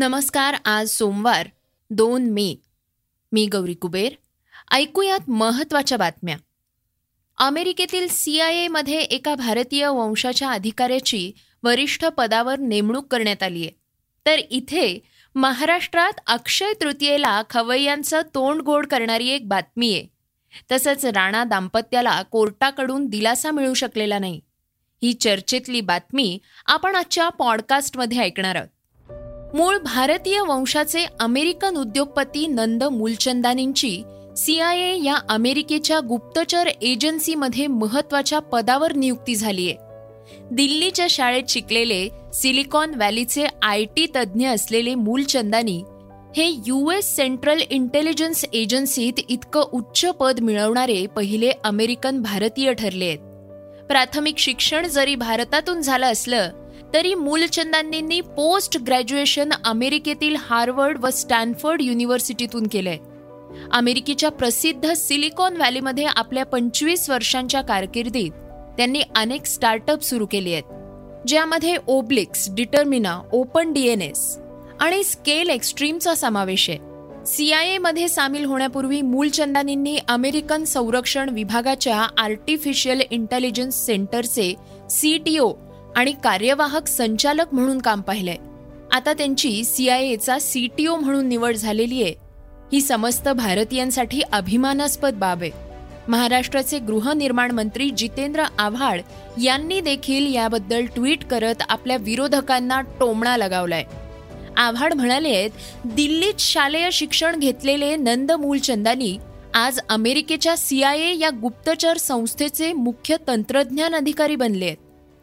नमस्कार आज सोमवार दोन मे. मी गौरी कुबेर. ऐकूयात महत्त्वाच्या बातम्या. अमेरिकेतील सी आय एका भारतीय वंशाच्या अधिकाऱ्याची वरिष्ठ पदावर नेमणूक करण्यात आली आहे. तर इथे महाराष्ट्रात अक्षय तृतीयेला खवय्यांचं तोंड गोड करणारी एक बातमी आहे. तसंच राणा दाम्पत्याला कोर्टाकडून दिलासा मिळू शकलेला नाही. ही चर्चेतली बातमी आपण आजच्या पॉडकास्टमध्ये ऐकणार आहोत. मूळ भारतीय वंशाचे अमेरिकन उद्योगपती नंद मूलचंदानींची सीआयए या अमेरिकेच्या गुप्तचर एजन्सीमध्ये महत्त्वाच्या पदावर नियुक्ती झालीय दिल्लीच्या शाळेत शिकलेले सिलिकॉन व्हॅलीचे आय टी तज्ज्ञ असलेले मूलचंदानी हे यू एस सेंट्रल इंटेलिजन्स एजन्सीत इतकं उच्च पद मिळवणारे पहिले अमेरिकन भारतीय ठरले आहेत. प्राथमिक शिक्षण जरी भारतातून झालं असलं तरी मूलचंदांनी पोस्ट ग्रॅज्युएशन अमेरिकेतील हार्वर्ड व स्टॅनफर्ड युनिव्हर्सिटीतून केलंय. अमेरिकेच्या प्रसिद्ध सिलिकॉन व्हॅलीमध्ये आपल्या पंचवीस वर्षांच्या कारकिर्दीत त्यांनी अनेक स्टार्टअप सुरू केले आहेत ज्यामध्ये ओब्लिक्स डिटर्मिना ओपन डीएनएस आणि स्केल एक्स्ट्रीमचा समावेश आहे. सीआयए मध्ये सामील होण्यापूर्वी मूलचंदानींनी अमेरिकन संरक्षण विभागाच्या आर्टिफिशियल इंटेलिजन्स सेंटरचे सीटीओ आणि कार्यवाहक संचालक म्हणून काम पाहिलंय. आता त्यांची सीआयएचा सीटीओ म्हणून निवड झालेली आहे. ही समस्त भारतीयांसाठी अभिमानास्पद बाब आहे. महाराष्ट्राचे गृहनिर्माण मंत्री जितेंद्र आव्हाड यांनी देखील याबद्दल ट्विट करत आपल्या विरोधकांना टोमणा लगावलाय. आव्हाड म्हणाले आहेत दिल्लीत शालेय शिक्षण घेतलेले नंद मूलचंदानी आज अमेरिकेच्या सीआयए या गुप्तचर संस्थेचे मुख्य तंत्रज्ञान अधिकारी बनले आहेत.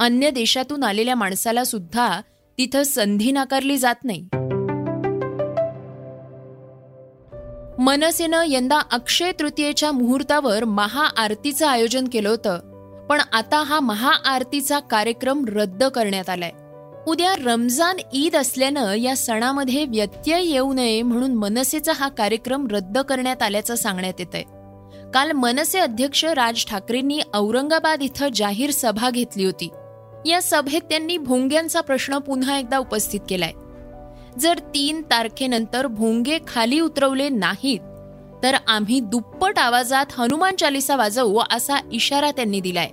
अन्य देशातून आलेल्या माणसाला सुद्धा तिथं संधी नाकारली जात नाही. मनसेनं यंदा अक्षय तृतीयेच्या मुहूर्तावर महाआरतीचं आयोजन केलं होतं पण आता हा महाआरतीचा कार्यक्रम रद्द करण्यात आलाय. उद्या रमजान ईद असल्यानं या सणामध्ये व्यत्यय येऊ नये म्हणून मनसेचा हा कार्यक्रम रद्द करण्यात आल्याचं सांगण्यात येत आहे काल मनसे अध्यक्ष राज ठाकरेंनी औरंगाबाद इथं जाहीर सभा घेतली होती. या सभेत त्यांनी भोंग्यांचा प्रश्न पुन्हा एकदा उपस्थित केलाय. जर तीन तारखेनंतर भोंगे खाली उतरवले नाहीत तर आम्ही दुप्पट आवाजात हनुमान चालिसा वाजवू असा इशारा त्यांनी दिलाय.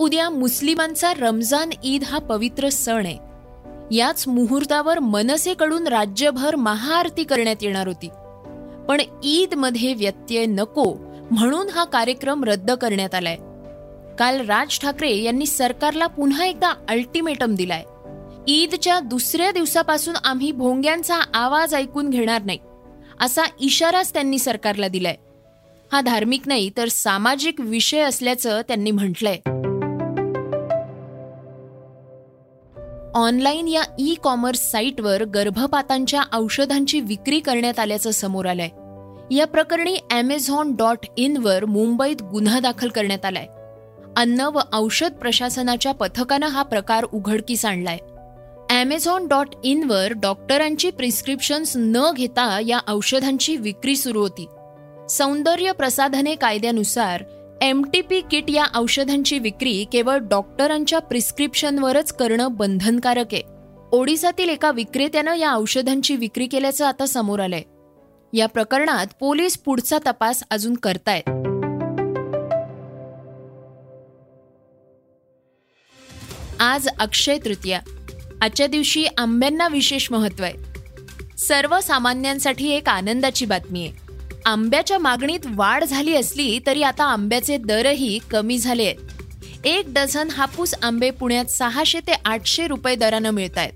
उद्या मुस्लिमांचा रमजान ईद हा पवित्र सण आहे. याच मुहूर्तावर मनसेकडून राज्यभर महाआरती करण्यात येणार होती. पण ईदमध्ये व्यत्यय नको म्हणून हा कार्यक्रम रद्द करण्यात आलाय. काल राज ठाकरे यांनी सरकारला पुन्हा एकदा अल्टिमेटम दिलाय. ईदच्या दुसऱ्या दिवसापासून आम्ही भोंग्यांचा आवाज ऐकून घेणार नाही असा इशाराच त्यांनी सरकारला दिलाय. हा धार्मिक नाही तर सामाजिक विषय असल्याचं त्यांनी म्हटलंय. ऑनलाईन या ई कॉमर्स साईटवर गर्भपातांच्या औषधांची विक्री करण्यात आल्याचं समोर आलंय. या प्रकरणी अमेझॉन डॉट इनवर मुंबईत गुन्हा दाखल करण्यात आलाय. अन्न व औषध प्रशासनाच्या पथकानं हा प्रकार उघडकीस आणलाय. ॲमेझॉन डॉट इनवर डॉक्टरांची प्रिस्क्रिप्शन्स न घेता या औषधांची विक्री सुरू होती. सौंदर्य प्रसाधने कायद्यानुसार एम टी पी किट या औषधांची विक्री केवळ डॉक्टरांच्या प्रिस्क्रिप्शनवरच करणं बंधनकारक आहे. ओडिसातील एका विक्रेत्यानं या औषधांची विक्री केल्याचं आता समोर आलंय. या प्रकरणात पोलीस पुढचा तपास अजून करतायत. आज अक्षय तृतीया. आजच्या दिवशी आंब्यांना विशेष महत्त्व आहे. सर्वसामान्यांसाठी एक आनंदाची बातमी आहे. आंब्याच्या मागणीत वाढ झाली असली तरी आता आंब्याचे दरही कमी झाले आहेत. एक डझन हापूस आंबे पुण्यात सहाशे ते आठशे रुपये दरानं मिळत आहेत.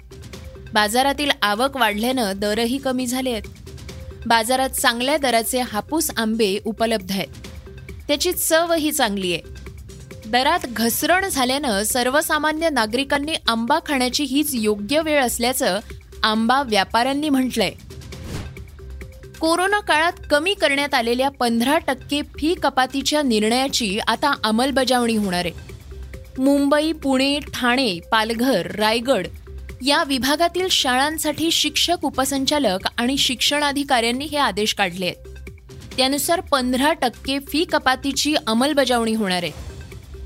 बाजारातील आवक वाढल्यानं दरही कमी झाले आहेत. बाजारात चांगल्या दराचे हापूस आंबे उपलब्ध आहेत. त्याची चवही चांगली आहे. दरात घसरण झाल्यानं सर्वसामान्य नागरिकांनी आंबा खाण्याची हीच योग्य वेळ असल्याचं आंबा व्यापाऱ्यांनी म्हटलंय. कोरोना काळात कमी करण्यात आलेल्या पंधरा टक्के फी कपातीच्या निर्णयाची आता अंमलबजावणी होणार आहे. मुंबई पुणे ठाणे पालघर रायगड या विभागातील शाळांसाठी शिक्षक उपसंचालक आणि शिक्षणाधिकाऱ्यांनी हे आदेश काढले आहेत त्यानुसार पंधरा टक्के फी कपातीची अंमलबजावणी होणार आहे.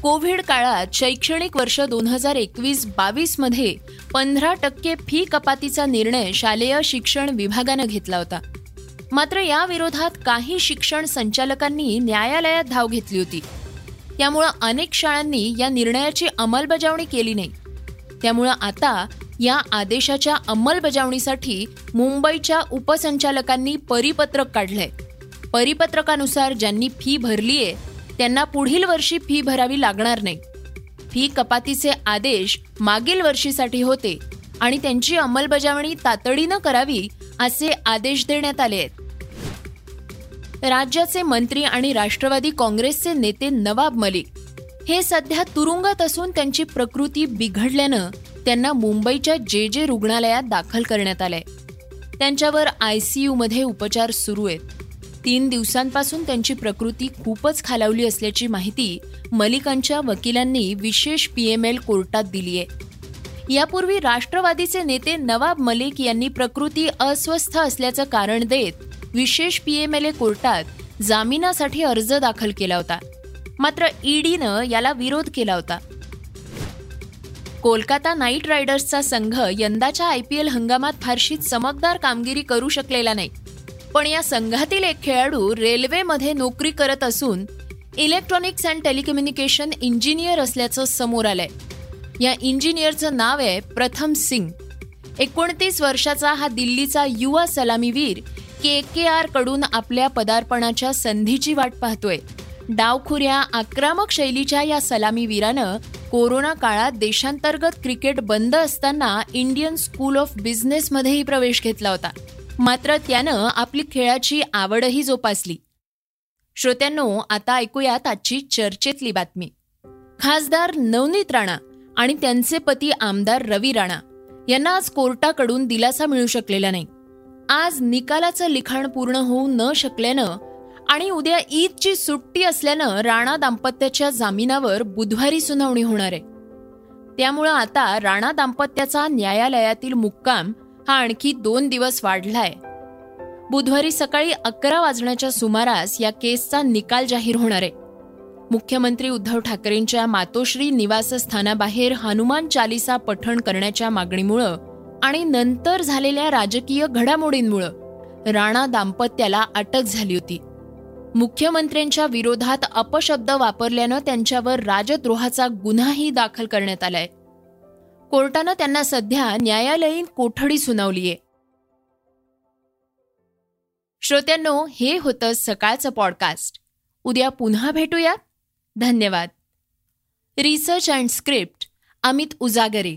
कोविड काळात शैक्षणिक वर्ष दोन हजार एकवीस बावीसमध्ये पंधरा टक्के फी कपातीचा निर्णय शालेय शिक्षण विभागानं घेतला होता. मात्र या विरोधात काही शिक्षण संचालकांनी न्यायालयात धाव घेतली होती. त्यामुळं अनेक शाळांनी या निर्णयाची अंमलबजावणी केली नाही. त्यामुळं आता या आदेशाच्या अंमलबजावणीसाठी मुंबईच्या उपसंचालकांनी परिपत्रक काढलंय. परिपत्रकानुसार ज्यांनी फी भरलीये त्यांना पुढील वर्षी फी भरावी लागणार नाही. फी कपातीचे आदेश मागील वर्षीसाठी होते आणि त्यांची अंमलबजावणी तातडीनं करावी असे आदेश देण्यात आले आहेत. राज्याचे मंत्री आणि राष्ट्रवादी काँग्रेसचे नेते नवाब मलिक हे सध्या तुरुंगात असून त्यांची प्रकृती बिघडल्यानं त्यांना मुंबईच्या जे जे रुग्णालयात दाखल करण्यात आलंय. त्यांच्यावर मध्ये उपचार सुरू आहेत. तीन दिवसांपासून त्यांची प्रकृती खूपच खालावली असल्याची माहिती मलिकांच्या वकिलांनी विशेष पीएमएल कोर्टात दिली आहे. यापूर्वी राष्ट्रवादीचे नेते नवाब मलिक यांनी प्रकृती अस्वस्थ असल्याचं कारण देत विशेष पीएमएलए कोर्टात जामिनासाठी अर्ज दाखल केला होता. मात्र ईडीनं याला विरोध केला होता. कोलकाता नाईट रायडर्सचा संघ यंदाच्या आय पी एल हंगामात फारशी चमकदार कामगिरी करू शकलेला नाही. पण या संघातील एक खेळाडू रेल्वेमध्ये नोकरी करत असून इलेक्ट्रॉनिक्स अँड टेलिकम्युनिकेशन इंजिनियर असल्याचं समोर आलंय. या इंजिनियरचं नाव आहे प्रथम सिंग. एकोणतीस वर्षाचा हा दिल्लीचा युवा सलामीवीर के के आरकडून आपल्या पदार्पणाच्या संधीची वाट पाहतोय. डावखुऱ्या आक्रमक शैलीच्या या सलामीवीरानं कोरोना काळात देशांतर्गत क्रिकेट बंद असताना इंडियन स्कूल ऑफ बिझनेसमध्येही प्रवेश घेतला होता. मात्र त्यानं आपली खेळाची आवडही जोपासली. श्रोत्यांनो आता ऐकूयात आजची चर्चेतली बातमी. खासदार नवनीत राणा आणि त्यांचे पती आमदार रवी राणा यांना आज कोर्टाकडून दिलासा मिळू शकलेला नाही. आज निकालाचं लिखाण पूर्ण होऊ न शकल्यानं आणि उद्या ईदची सुट्टी असल्यानं राणा दाम्पत्याच्या जामिनावर बुधवारी सुनावणी होणार आहे. त्यामुळं आता राणा दाम्पत्याचा न्यायालयातील मुक्काम हा आणखी दोन दिवस वाढलाय. बुधवारी सकाळी अकरा वाजण्याच्या सुमारास या केसचा निकाल जाहीर होणार आहे. मुख्यमंत्री उद्धव ठाकरेंच्या मातोश्री निवासस्थानाबाहेर हनुमान चालिसा पठण करण्याच्या मागणीमुळं आणि नंतर झालेल्या राजकीय घडामोडींमुळं राणा दाम्पत्याला अटक झाली होती. मुख्यमंत्र्यांच्या विरोधात अपशब्द वापरल्यानं त्यांच्यावर राजद्रोहाचा गुन्हाही दाखल करण्यात आलाय. कोर्टानं त्यांना सध्या न्यायालयीन कोठडी सुनावलीये. श्रोत्यांनो हे होतं सकाळचं पॉडकास्ट उद्या पुन्हा भेटूया धन्यवाद. Research and script Amit Ujagare.